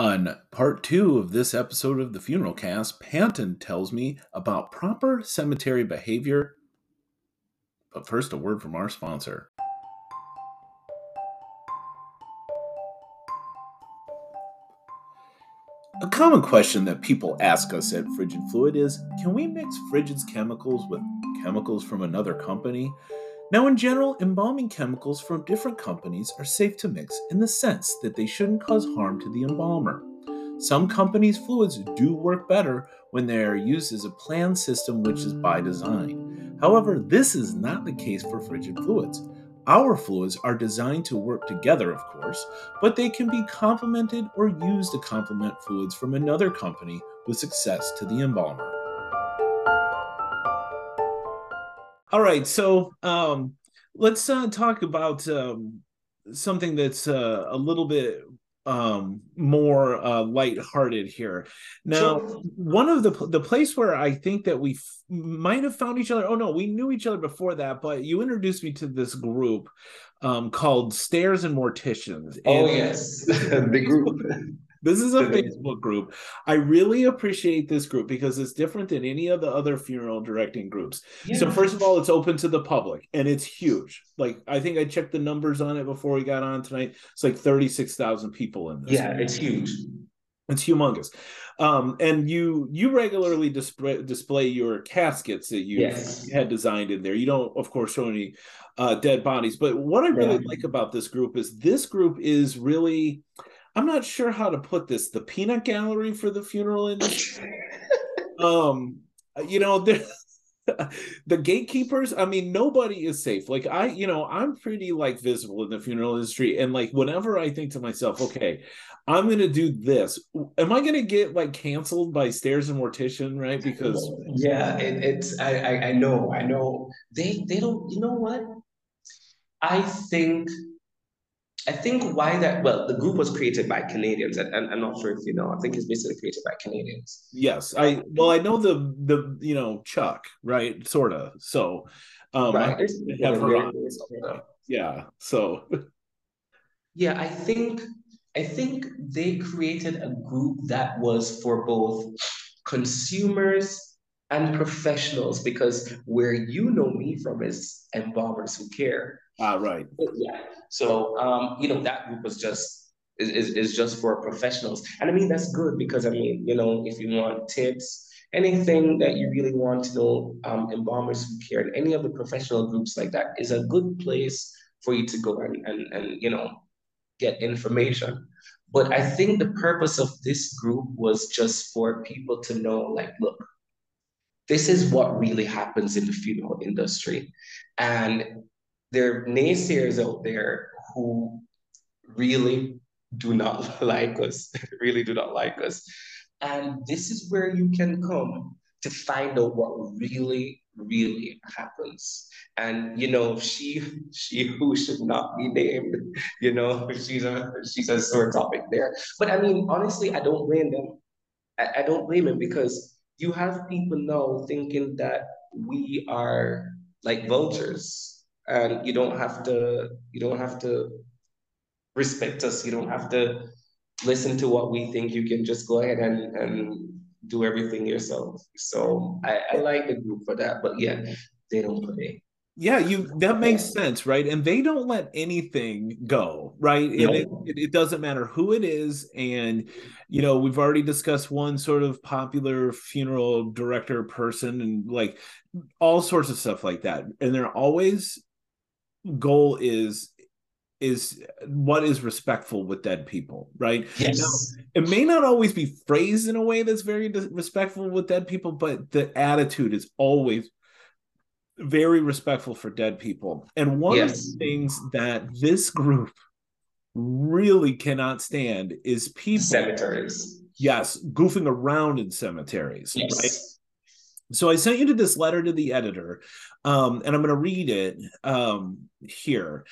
On part two of this episode of the Funeral Cast, Panton tells me about proper cemetery behavior. But first, a word from our sponsor. A common question that people ask us at Frigid Fluid is can we mix Frigid's chemicals with chemicals from another company? Now, in general, embalming chemicals from different companies are safe to mix in the sense that they shouldn't cause harm to the embalmer. Some companies' fluids do work better when they are used as a planned system, which is by design. However, this is not the case for frigid fluids. Our fluids are designed to work together, of course, but they can be complemented or used to complement fluids from another company with success to the embalmer. All right, so um, let's uh, talk about um, something that's uh, a little bit um, more uh, lighthearted here. Now, sure. one of the the place where I think that we f- might have found each other. Oh no, we knew each other before that, but you introduced me to this group um, called Stares in Morticians. Oh yes, the group. This is a Facebook group. I really appreciate this group because it's different than any of the other funeral directing groups. Yeah. So first of all, it's open to the public and it's huge. Like I think I checked the numbers on it before we got on tonight. It's like 36,000 people in this. Yeah, it's huge. It's humongous. Um, and you you regularly display display your caskets that you yes. had designed in there. You don't, of course, show any uh, dead bodies. But what I really yeah. like about this group is this group is really I'm not sure how to put this. The peanut gallery for the funeral industry. um, you know, the, gatekeepers. I mean, nobody is safe. Like I, you know, I'm pretty like visible in the funeral industry, and like whenever I think to myself, okay, I'm gonna do this. Am I gonna get like canceled by Stares in Mortician, right? Because yeah, it, it's I, I I know I know they they don't. You know what? I think I think why that well, the group was created by Canadians, and, and I'm not sure if you know. I think it's basically created by Canadians. Yes, I well, I know the the you know Chuck, right? Sorta. So, um, right. Have her on. Yeah. So. Yeah, I think I think they created a group that was for both consumers and professionals because where you know me from is embalmers who care. Ah, right. Yeah. So um, you know, that group was just is, is, is just for professionals. And I mean that's good because I mean, you know, if you want tips, anything that you really want to know, um, embalmers who care, and any of the professional groups like that is a good place for you to go and and, and you know get information. But I think the purpose of this group was just for people to know, like, look, this is what really happens in the funeral industry. And there are naysayers out there who really do not like us, really do not like us. And this is where you can come to find out what really, really happens. And you know, she she who should not be named, you know, she's a she's a sore topic there. But I mean, honestly, I don't blame them. I, I don't blame them because you have people now thinking that we are like vultures and you don't have to you don't have to respect us. You don't have to listen to what we think. You can just go ahead and and do everything yourself. So i, I like the group for that but yeah they don't play yeah you that makes sense right and they don't let anything go right nope. it, it, it, doesn't matter who it is and you know we've already discussed one sort of popular funeral director person and like all sorts of stuff like that and they're always goal is is what is respectful with dead people, right? Yes. Now, it may not always be phrased in a way that's very respectful with dead people, but the attitude is always very respectful for dead people. And one yes. of the things that this group really cannot stand is people cemeteries. Yes, goofing around in cemeteries, yes. right? So I sent you to this letter to the editor, um, and I'm going to read it um, here.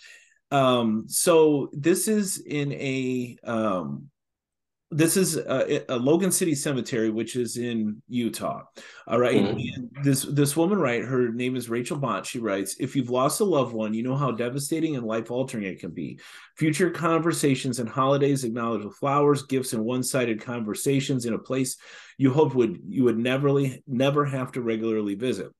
Um, so this is in a um, this is a, a, Logan City Cemetery, which is in Utah. All right. mm-hmm. This this woman, right? Her name is Rachel Bott. She writes, "If you've lost a loved one, you know how devastating and life altering it can be. Future conversations and holidays acknowledge with flowers, gifts, and one sided conversations in a place you hoped would you would never never have to regularly visit."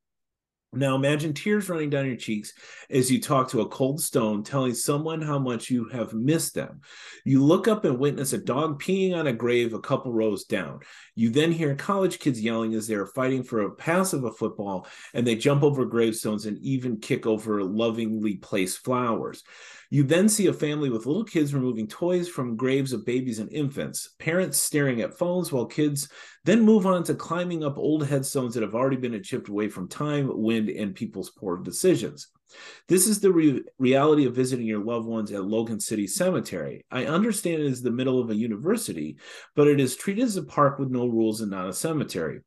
Now imagine tears running down your cheeks as you talk to a cold stone, telling someone how much you have missed them. You look up and witness a dog peeing on a grave a couple rows down. You then hear college kids yelling as they are fighting for a pass of a football, and they jump over gravestones and even kick over lovingly placed flowers. You then see a family with little kids removing toys from graves of babies and infants, parents staring at phones while kids then move on to climbing up old headstones that have already been chipped away from time, wind, and people's poor decisions. This is the re- reality of visiting your loved ones at Logan City Cemetery. I understand it is the middle of a university, but it is treated as a park with no rules and not a cemetery.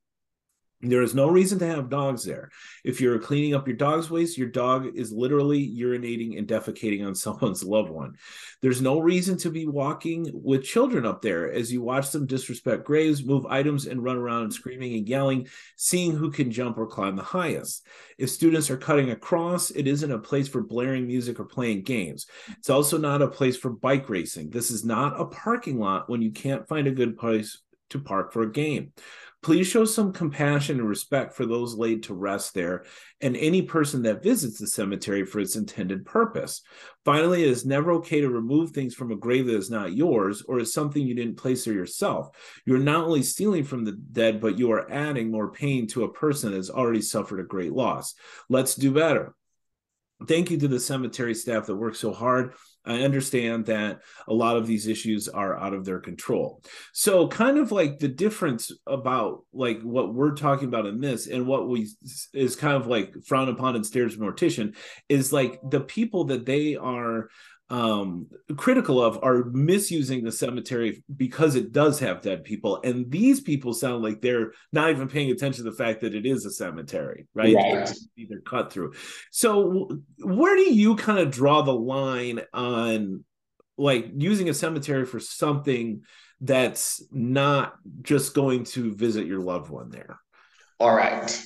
There is no reason to have dogs there. If you're cleaning up your dog's waste, your dog is literally urinating and defecating on someone's loved one. There's no reason to be walking with children up there as you watch them disrespect graves, move items, and run around screaming and yelling, seeing who can jump or climb the highest. If students are cutting across, it isn't a place for blaring music or playing games. It's also not a place for bike racing. This is not a parking lot when you can't find a good place to park for a game. Please show some compassion and respect for those laid to rest there and any person that visits the cemetery for its intended purpose. Finally, it is never okay to remove things from a grave that is not yours or is something you didn't place there yourself. You're not only stealing from the dead, but you are adding more pain to a person that has already suffered a great loss. Let's do better. Thank you to the cemetery staff that work so hard I understand that a lot of these issues are out of their control. So, kind of like the difference about like what we're talking about in this and what we is kind of like frowned upon in Stares Mortician is like the people that they are um, critical of are misusing the cemetery because it does have dead people. And these people sound like they're not even paying attention to the fact that it is a cemetery, right? right. They're cut through. So, where do you kind of draw the line on like using a cemetery for something that's not just going to visit your loved one there? All right.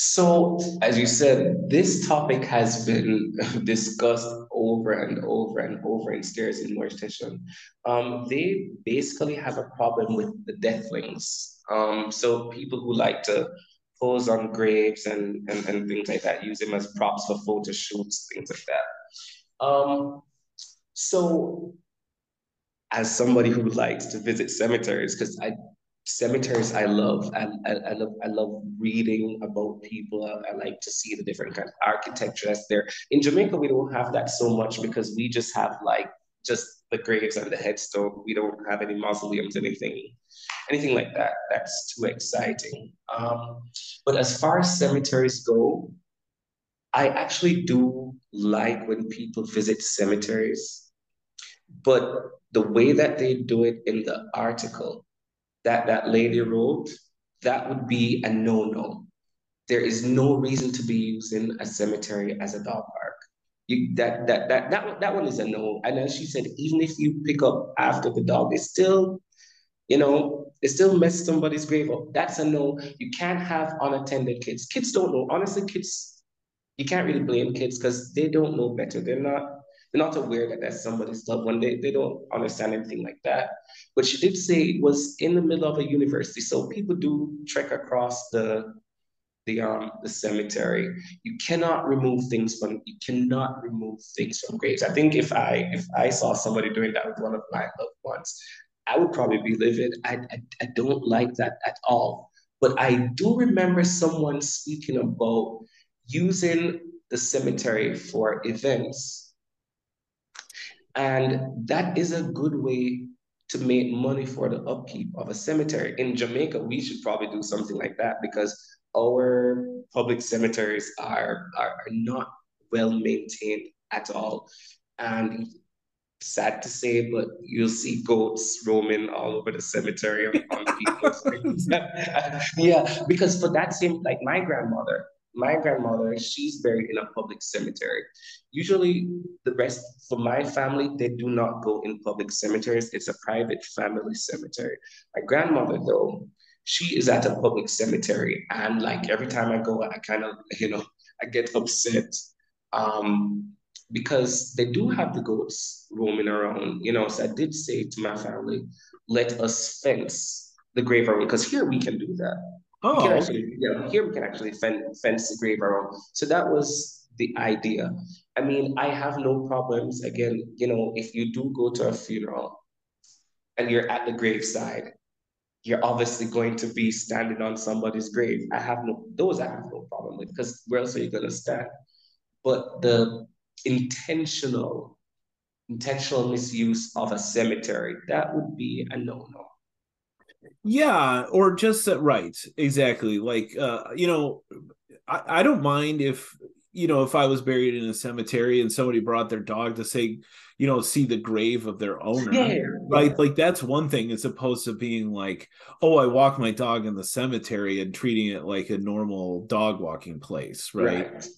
So, as you said, this topic has been discussed over and over and over in Stares in Mortician. Um, they basically have a problem with the deathlings. Um, so, people who like to pose on graves and, and, and things like that, use them as props for photo shoots, things like that. Um, so, as somebody who likes to visit cemeteries, because I cemeteries I love. I, I, I, love I love reading about people. I, I, like to see the different kind of architecture that's there. In Jamaica, we don't have that so much because we just have like just the graves and the headstone. We don't have any mausoleums, anything, anything like that. That's too exciting. Um, but as far as cemeteries go, I actually do like when people visit cemeteries, but the way that they do it in the article that that lady wrote, that would be a no-no. There is no reason to be using a cemetery as a dog park. You, that that that that that one is a no. And then she said, even if you pick up after the dog, it's still, you know, it still mess somebody's grave up. That's a no. You can't have unattended kids. Kids don't know. Honestly, kids, you can't really blame kids because they don't know better. They're not they're not aware that that's somebody's loved one. They, they don't understand anything like that. But she did say it was in the middle of a university. So people do trek across the the um the cemetery. You cannot remove things from you cannot remove things from graves. I think if I if I saw somebody doing that with one of my loved ones, I would probably be livid. I, I, I don't like that at all. But I do remember someone speaking about using the cemetery for events and that is a good way to make money for the upkeep of a cemetery. In Jamaica, we should probably do something like that because our public cemeteries are, are, are not well maintained at all. And sad to say, but you'll see goats roaming all over the cemetery on people's yeah, because for that same, like my grandmother, my grandmother, she's buried in a public cemetery. Usually, the rest for my family, they do not go in public cemeteries. It's a private family cemetery. My grandmother, though, she is at a public cemetery, and like every time I go, I kind of, you know, I get upset um, because they do have the goats roaming around. You know, so I did say to my family, let us fence the grave around because here we can do that. Oh, we actually, yeah, here we can actually fence, fence the grave around. So that was the idea. I mean, I have no problems. Again, you know, if you do go to a funeral and you're at the graveside, you're obviously going to be standing on somebody's grave. I have no those I have no problem with because where else are you gonna stand? But the intentional intentional misuse of a cemetery that would be a no-no yeah or just uh, right exactly like uh you know I, I don't mind if you know if i was buried in a cemetery and somebody brought their dog to say you know see the grave of their owner yeah, right? Like that's one thing as opposed to being like oh i walk my dog in the cemetery and treating it like a normal dog walking place right, right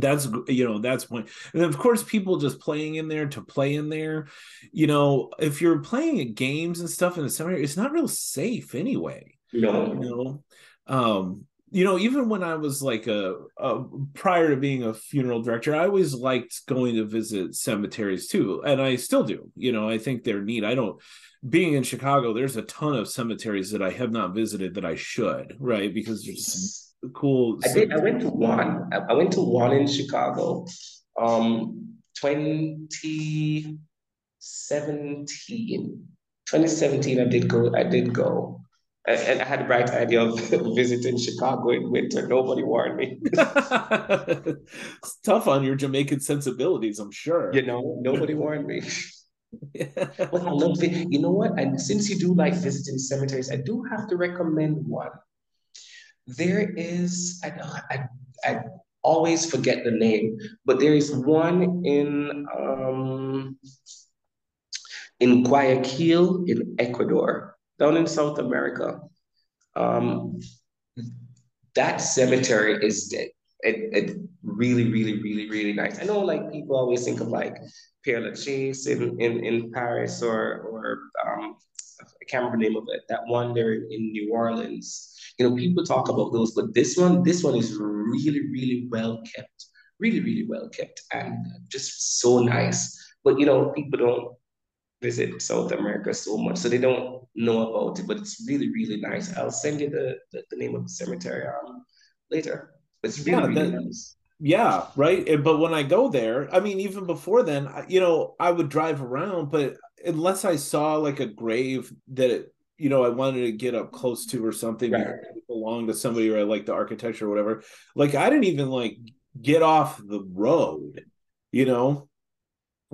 that's you know that's point and of course people just playing in there to play in there. You know if you're playing at games and stuff in the cemetery it's not real safe anyway no you know? Um you know even when i was like a, a prior to being a funeral director i always liked going to visit cemeteries too and i still do. You know i think they're neat. I don't being in chicago there's a ton of cemeteries that i have not visited that i should right? Because there's cool. I did. I went to one. I went to one in Chicago, um, 2017. 2017, I did go. I did go, and I had a bright idea of visiting Chicago in winter. Nobody warned me. it's tough on your Jamaican sensibilities, I'm sure. You know, nobody warned me. Yeah. But I love it. You know what? And since you do like visiting cemeteries, I do have to recommend one there is, I, I, I always forget the name, but there is one in um, in Guayaquil in Ecuador, down in South America. Um, that cemetery is it, it really, really, really, really nice. I know like people always think of like Père Lachaise in, in, in Paris or or um, I can't remember the name of it. That one there in New Orleans. You know, people talk about those, but this one, this one is really, really well kept, really, really well kept, and just so nice. But you know, people don't visit South America so much, so they don't know about it. But it's really, really nice. I'll send you the the, the name of the cemetery um, later. It's really, yeah, really that, nice. Yeah, right. But when I go there, I mean, even before then, you know, I would drive around, but unless I saw like a grave that it, you know I wanted to get up close to or something right. belong to somebody or I like the architecture or whatever. Like I didn't even like get off the road, you know,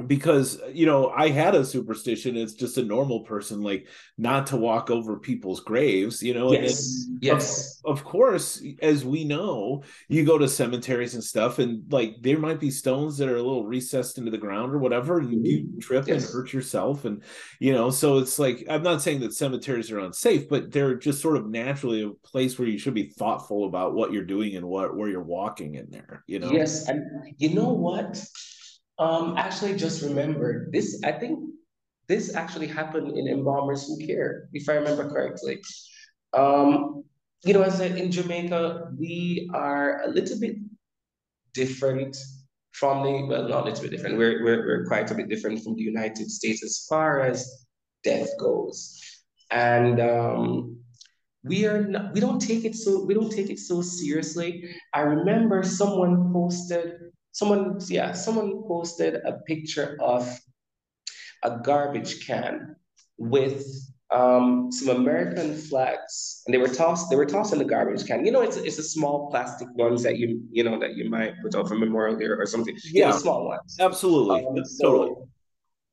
because you know I had a superstition. It's just a normal person like not to walk over people's graves, you know. Yes, yes. Of, of, course, as we know, you go to cemeteries and stuff, and like there might be stones that are a little recessed into the ground or whatever, and you mm-hmm. trip yes. and hurt yourself, and you know. So it's like I'm not saying that cemeteries are unsafe, but they're just sort of naturally a place where you should be thoughtful about what you're doing and what where you're walking in there. You know. Yes, and you know what um, actually, just remembered this. I think this actually happened in Embalmers Who Care, if I remember correctly. Um, you know, as I said, in Jamaica, we are a little bit different from the well, not a little bit different. We're we're we're quite a bit different from the United States as far as death goes, and um, we are not, we don't take it so we don't take it so seriously. I remember someone posted someone, yeah, someone posted a picture of a garbage can with um, some American flags, and they were tossed. They were tossed in the garbage can. You know, it's it's a small plastic ones that you you know that you might put off a memorial here or something. Yeah, you know, small ones. Absolutely, um, so, totally.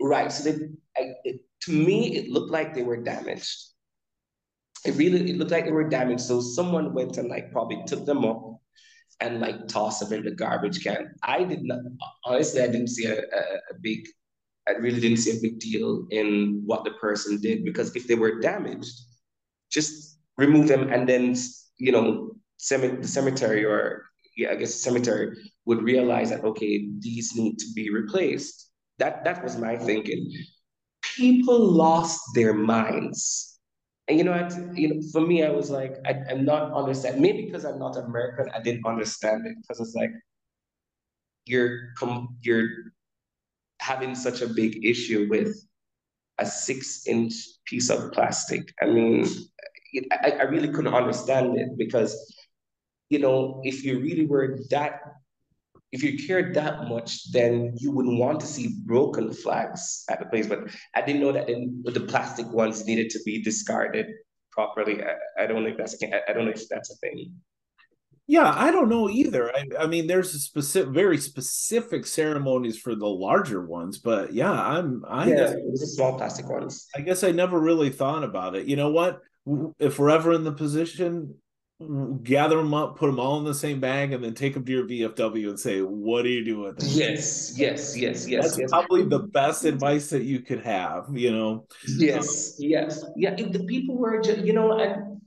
Right. So they, I, it, to me, it looked like they were damaged. It really it looked like they were damaged. So someone went and like probably took them up and like toss them in the garbage can. I did not, honestly, I didn't see a, a, big, I really didn't see a big deal in what the person did because if they were damaged, just remove them and then, you know, the cemetery or yeah, I guess the cemetery would realize that okay, these need to be replaced. That that was my thinking. People lost their minds. And you know, I, you know, for me, I was like, I, am not understand. Maybe because I'm not American, I didn't understand it because it's like you're you're having such a big issue with a six inch piece of plastic. I mean, it, I, I really couldn't understand it because, you know, if you really were that, if you cared that much, then you wouldn't want to see broken flags at the place. But I didn't know that the plastic ones needed to be discarded properly. I, I don't if that's I, don't know if that's a thing. Yeah, I don't know either. I, I mean, there's a specific, very specific ceremonies for the larger ones, but yeah, I'm. I yeah, guess, the small plastic ones. I guess I never really thought about it. You know what? If we're ever in the position, gather them up, put them all in the same bag, and then take them to your VFW and say, "What are you do doing?" Yes, yes, yes, yes. That's yes. probably the best advice that you could have. You know. Yes, yes, yeah. If the people were, just, you know, and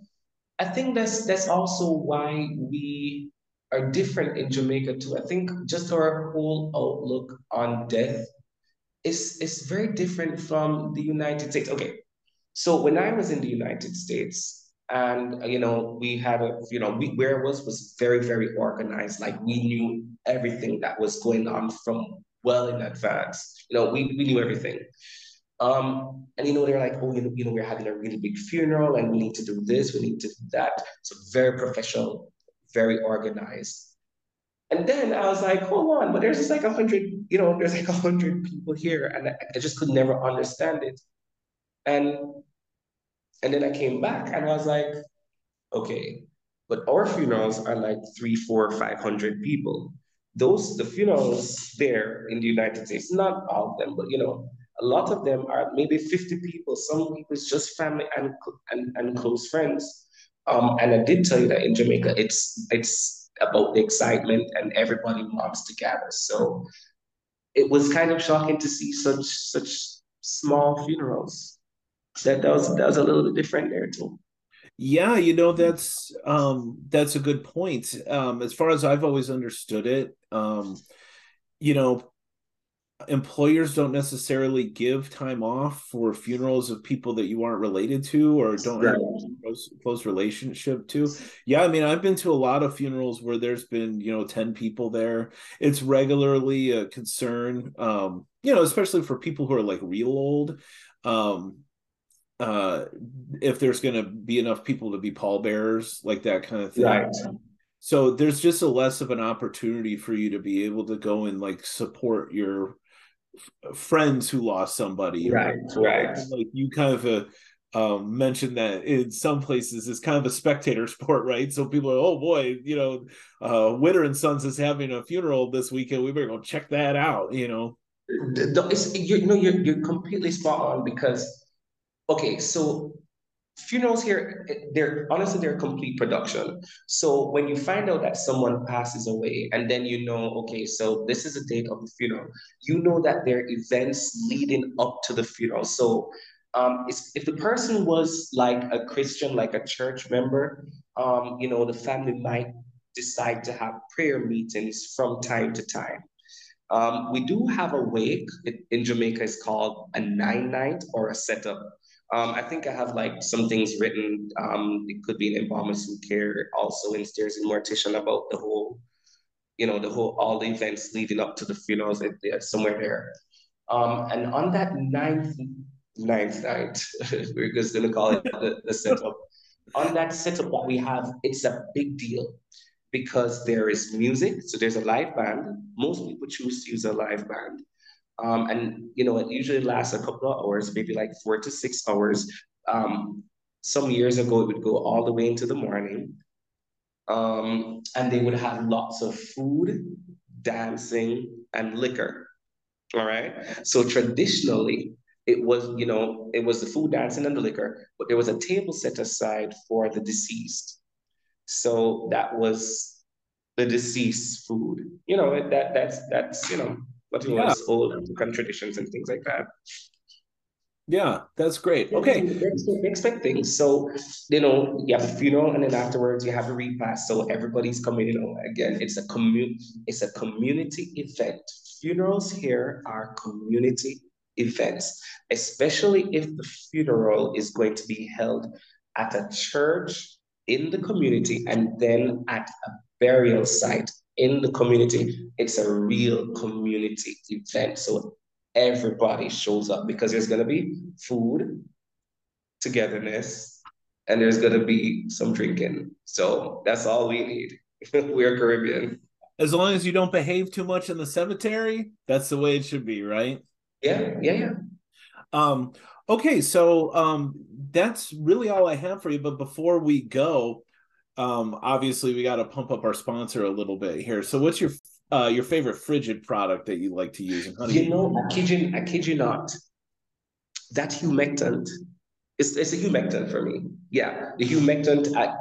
I think that's that's also why we are different in Jamaica too. I think just our whole outlook on death is is very different from the United States. Okay, so when I was in the United States, and you know we had a you know we, where it was was very very organized. Like we knew everything that was going on from well in advance. You know we we knew everything. Um, and you know, they're like, oh, you know, you know, we're having a really big funeral and we need to do this, we need to do that. So very professional, very organized. And then I was like, hold on, but there's just like a hundred, you know, there's like a hundred people here, and I, I just could never understand it. And and then I came back and I was like, okay, but our funerals are like three, four, five hundred people. Those the funerals there in the United States, not all of them, but you know, a lot of them are maybe 50 people. Some people it's just family and, and, and close friends. Um, and I did tell you that in Jamaica, it's it's about the excitement and everybody wants to gather. So it was kind of shocking to see such such small funerals. That, that was that was a little bit different there too. Yeah, you know that's um that's a good point. Um as far as I've always understood it, um you know, employers don't necessarily give time off for funerals of people that you aren't related to or don't right. have a close, close relationship to yeah i mean i've been to a lot of funerals where there's been you know 10 people there it's regularly a concern um you know especially for people who are like real old um uh if there's going to be enough people to be pallbearers like that kind of thing right so there's just a less of an opportunity for you to be able to go and like support your friends who lost somebody right right like you kind of uh, um, mentioned that in some places it's kind of a spectator sport, right? So people are, oh boy, you know, uh, Witter and Sons is having a funeral this weekend. We better go check that out, you know. It's, you know, you're you're completely spot on because, okay, so funerals here they're honestly they're complete production. So when you find out that someone passes away and then you know okay so this is the date of the funeral you know that there are events leading up to the funeral. So um, if the person was like a christian like a church member um, you know the family might decide to have prayer meetings from time to time. Um, we do have a wake. In jamaica it's called a nine night or a setup um, I think I have like some things written. Um, it could be an embalmer who care also in Stares in Mortician about the whole, you know, the whole all the events leading up to the funerals. It, somewhere there. Um, and on that ninth ninth night, we're just gonna call it the, the setup. on that setup that we have, it's a big deal because there is music. So there's a live band. Most people choose to use a live band. Um, and you know, it usually lasts a couple of hours, maybe like four to six hours. Um, some years ago, it would go all the way into the morning. Um, and they would have lots of food, dancing, and liquor. All right. So traditionally, it was, you know, it was the food, dancing, and the liquor, but there was a table set aside for the deceased. So that was the deceased food. You know, that that's that's you know but it yeah. was old traditions and things like that. Yeah, that's great. Okay. Expect things. So, you know, you have a funeral and then afterwards you have a repast. So everybody's coming, you oh, know, again, it's a community, it's a community event. Funerals here are community events, especially if the funeral is going to be held at a church in the community and then at a burial site in the community. It's a real community event. So everybody shows up because there's going to be food, togetherness, and there's going to be some drinking. So that's all we need. We're Caribbean. As long as you don't behave too much in the cemetery, that's the way it should be, right? Yeah, yeah, yeah. Um, okay, so um, that's really all I have for you. But before we go, um, obviously we got to pump up our sponsor a little bit here. So, what's your uh, your favorite frigid product that you like to use? And how do you, you know, I kid you, I kid you not. That humectant, it's, it's a humectant for me. Yeah, the humectant. I,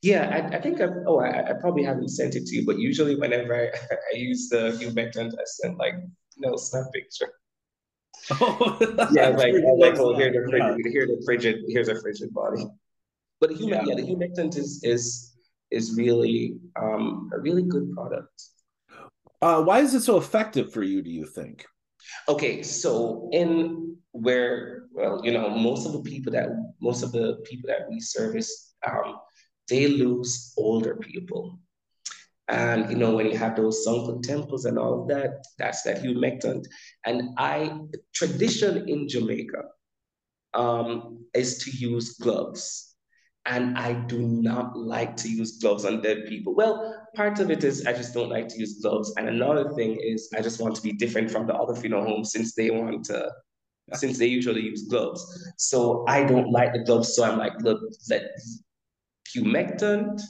yeah, I, I think I, oh, I, I probably haven't sent it to you, but usually whenever I, I use the humectant, I send like you know snap picture. Oh, yeah, like, like oh, here the frigid, yeah. here the frigid, here's a frigid body. But the human, yeah. yeah, the humectant is is is really um, a really good product. Uh, why is it so effective for you? Do you think? Okay, so in where well, you know, most of the people that most of the people that we service, um, they lose older people. And you know, when you have those sunken temples and all of that, that's that humectant. And I tradition in Jamaica um, is to use gloves. And I do not like to use gloves on dead people. Well, part of it is I just don't like to use gloves. And another thing is I just want to be different from the other funeral homes since they want to, since they usually use gloves. So I don't like the gloves. So I'm like, look, let humectant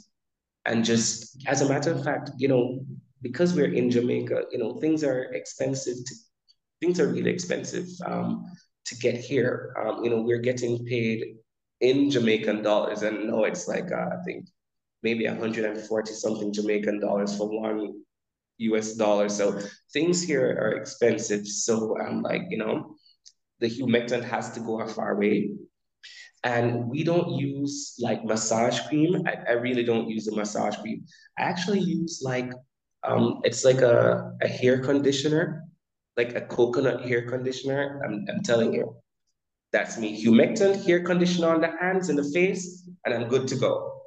and just as a matter of fact, you know, because we're in Jamaica, you know, things are expensive to things are really expensive um, to get here. Um, you know, we're getting paid in Jamaican dollars, and no, it's like uh, I think maybe 140 something Jamaican dollars for one US dollar. So things here are expensive. So I'm like, you know, the humectant has to go a far way. And we don't use like massage cream. I, I really don't use a massage cream. I actually use like, um, it's like a, a hair conditioner, like a coconut hair conditioner. I'm, I'm telling you, that's me. Humectant hair conditioner on the hands and the face, and I'm good to go.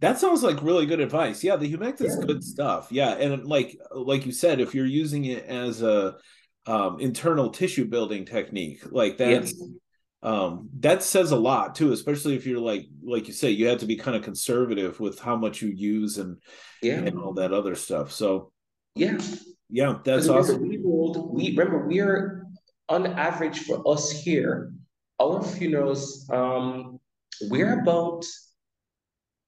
That sounds like really good advice. Yeah, the humectant's yeah. good stuff. Yeah, and like like you said, if you're using it as a um, internal tissue building technique, like that's yes um, that says a lot too, especially if you're like like you say, you have to be kind of conservative with how much you use and yeah and all that other stuff. So yeah, yeah, that's awesome. We rolled, we remember we're on average for us here, our funerals, um, we're about,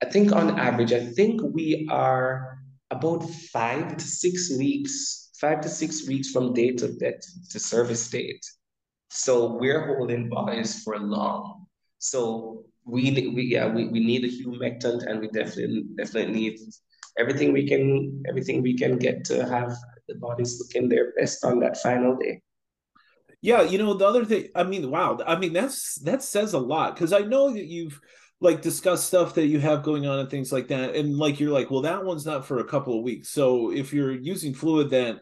I think on average, I think we are about five to six weeks, five to six weeks from date of death to service date. So we're holding bodies for long. So we, we yeah, we, we need a humectant and we definitely definitely need everything we can everything we can get to have the bodies looking their best on that final day. Yeah, you know the other thing. I mean, wow. I mean, that's that says a lot because I know that you've like discussed stuff that you have going on and things like that, and like you're like, well, that one's not for a couple of weeks. So if you're using fluid that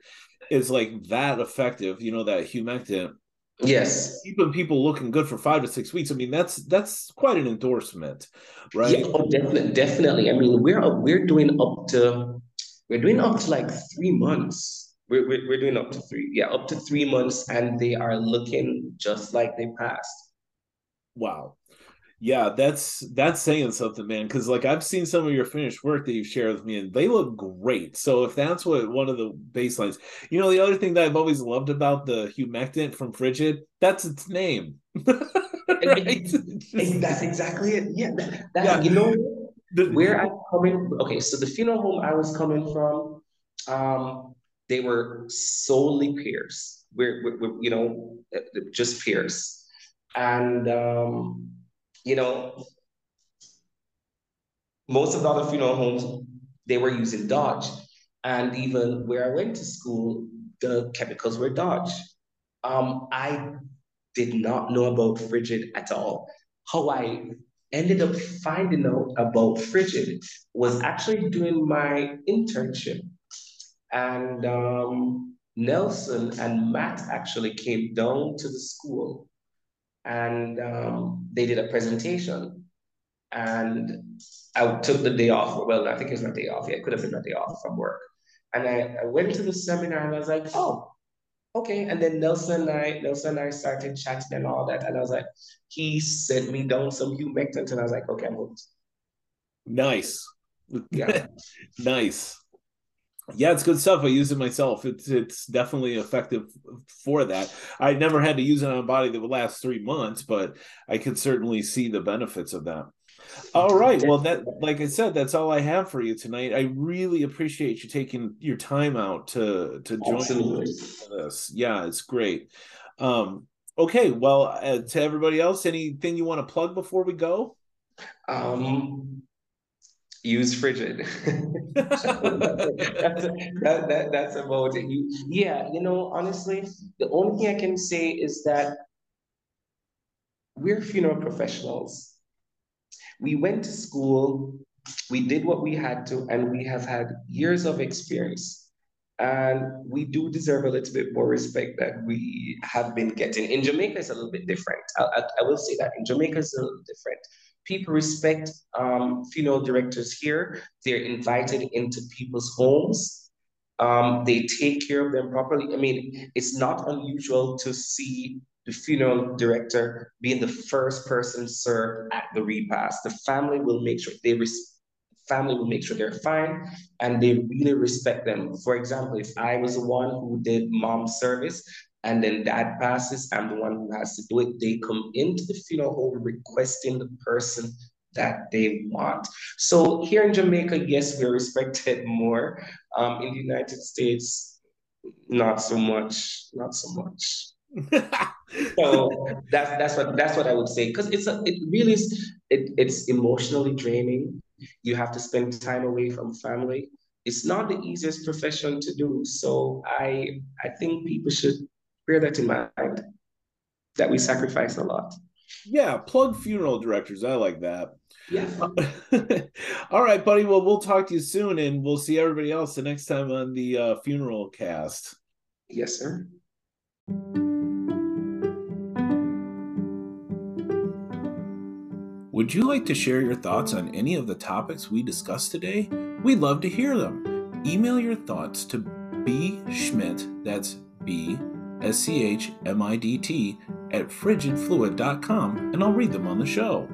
is like that effective, you know, that humectant, Yes. Keeping people looking good for five to six weeks. I mean, that's that's quite an endorsement, right? Yeah, oh, definitely, definitely. I mean, we're we're doing up to we're doing up to like three months. We're, we're, we're doing up to three, yeah, up to three months, and they are looking just like they passed. Wow yeah that's that's saying something man because like i've seen some of your finished work that you've shared with me and they look great so if that's what one of the baselines you know the other thing that i've always loved about the humectant from frigid that's its name right? that's exactly it yeah that, that yeah. you know the, where i'm coming okay so the funeral home i was coming from um they were solely Pierce we're, we're, we're you know just Pierce and um you know, most of the other funeral homes, they were using Dodge. And even where I went to school, the chemicals were Dodge. Um, I did not know about Frigid at all. How I ended up finding out about Frigid was actually doing my internship. And um, Nelson and Matt actually came down to the school and um, they did a presentation. And I took the day off. Well, I think it was my day off. Yeah, it could have been my day off from work. And I, I went to the seminar and I was like, oh, okay. And then Nelson and I, Nelson and I started chatting and all that. And I was like, he sent me down some humectant and I was like, okay, I'm hooked. Nice. Yeah. nice. Yeah, it's good stuff. I use it myself. It's it's definitely effective for that. I never had to use it on a body that would last three months, but I could certainly see the benefits of that. All right. Well, that like I said, that's all I have for you tonight. I really appreciate you taking your time out to to join us. Yeah, it's great. Um, okay. Well, uh, to everybody else, anything you want to plug before we go? Um, use frigid. that's, that, that, that's about it. You, yeah, you know, honestly, the only thing I can say is that we're funeral professionals we went to school, we did what we had to, and we have had years of experience. And we do deserve a little bit more respect that we have been getting. In Jamaica, it's a little bit different. I, I, I will say that. In Jamaica, it's a little different. People respect um, funeral directors here. They're invited into people's homes. Um, they take care of them properly. I mean, it's not unusual to see the funeral director being the first person served at the repast. The family will make sure they res- family will make sure they're fine and they really respect them. For example, if I was the one who did mom service and then dad passes, I'm the one who has to do it. They come into the funeral home requesting the person that they want. So here in Jamaica, yes, we're respected more. Um, in the United States, not so much, not so much so that's that's what that's what I would say because it's a, it really is it, it's emotionally draining. You have to spend time away from family. It's not the easiest profession to do. So I I think people should bear that in mind that we sacrifice a lot. Yeah, plug funeral directors. I like that. Yeah. All right, buddy. Well, we'll talk to you soon, and we'll see everybody else the next time on the uh, funeral cast. Yes, sir. Would you like to share your thoughts on any of the topics we discussed today? We'd love to hear them. Email your thoughts to B Schmidt, that's B S C H M I D T, at frigidfluid.com, and I'll read them on the show.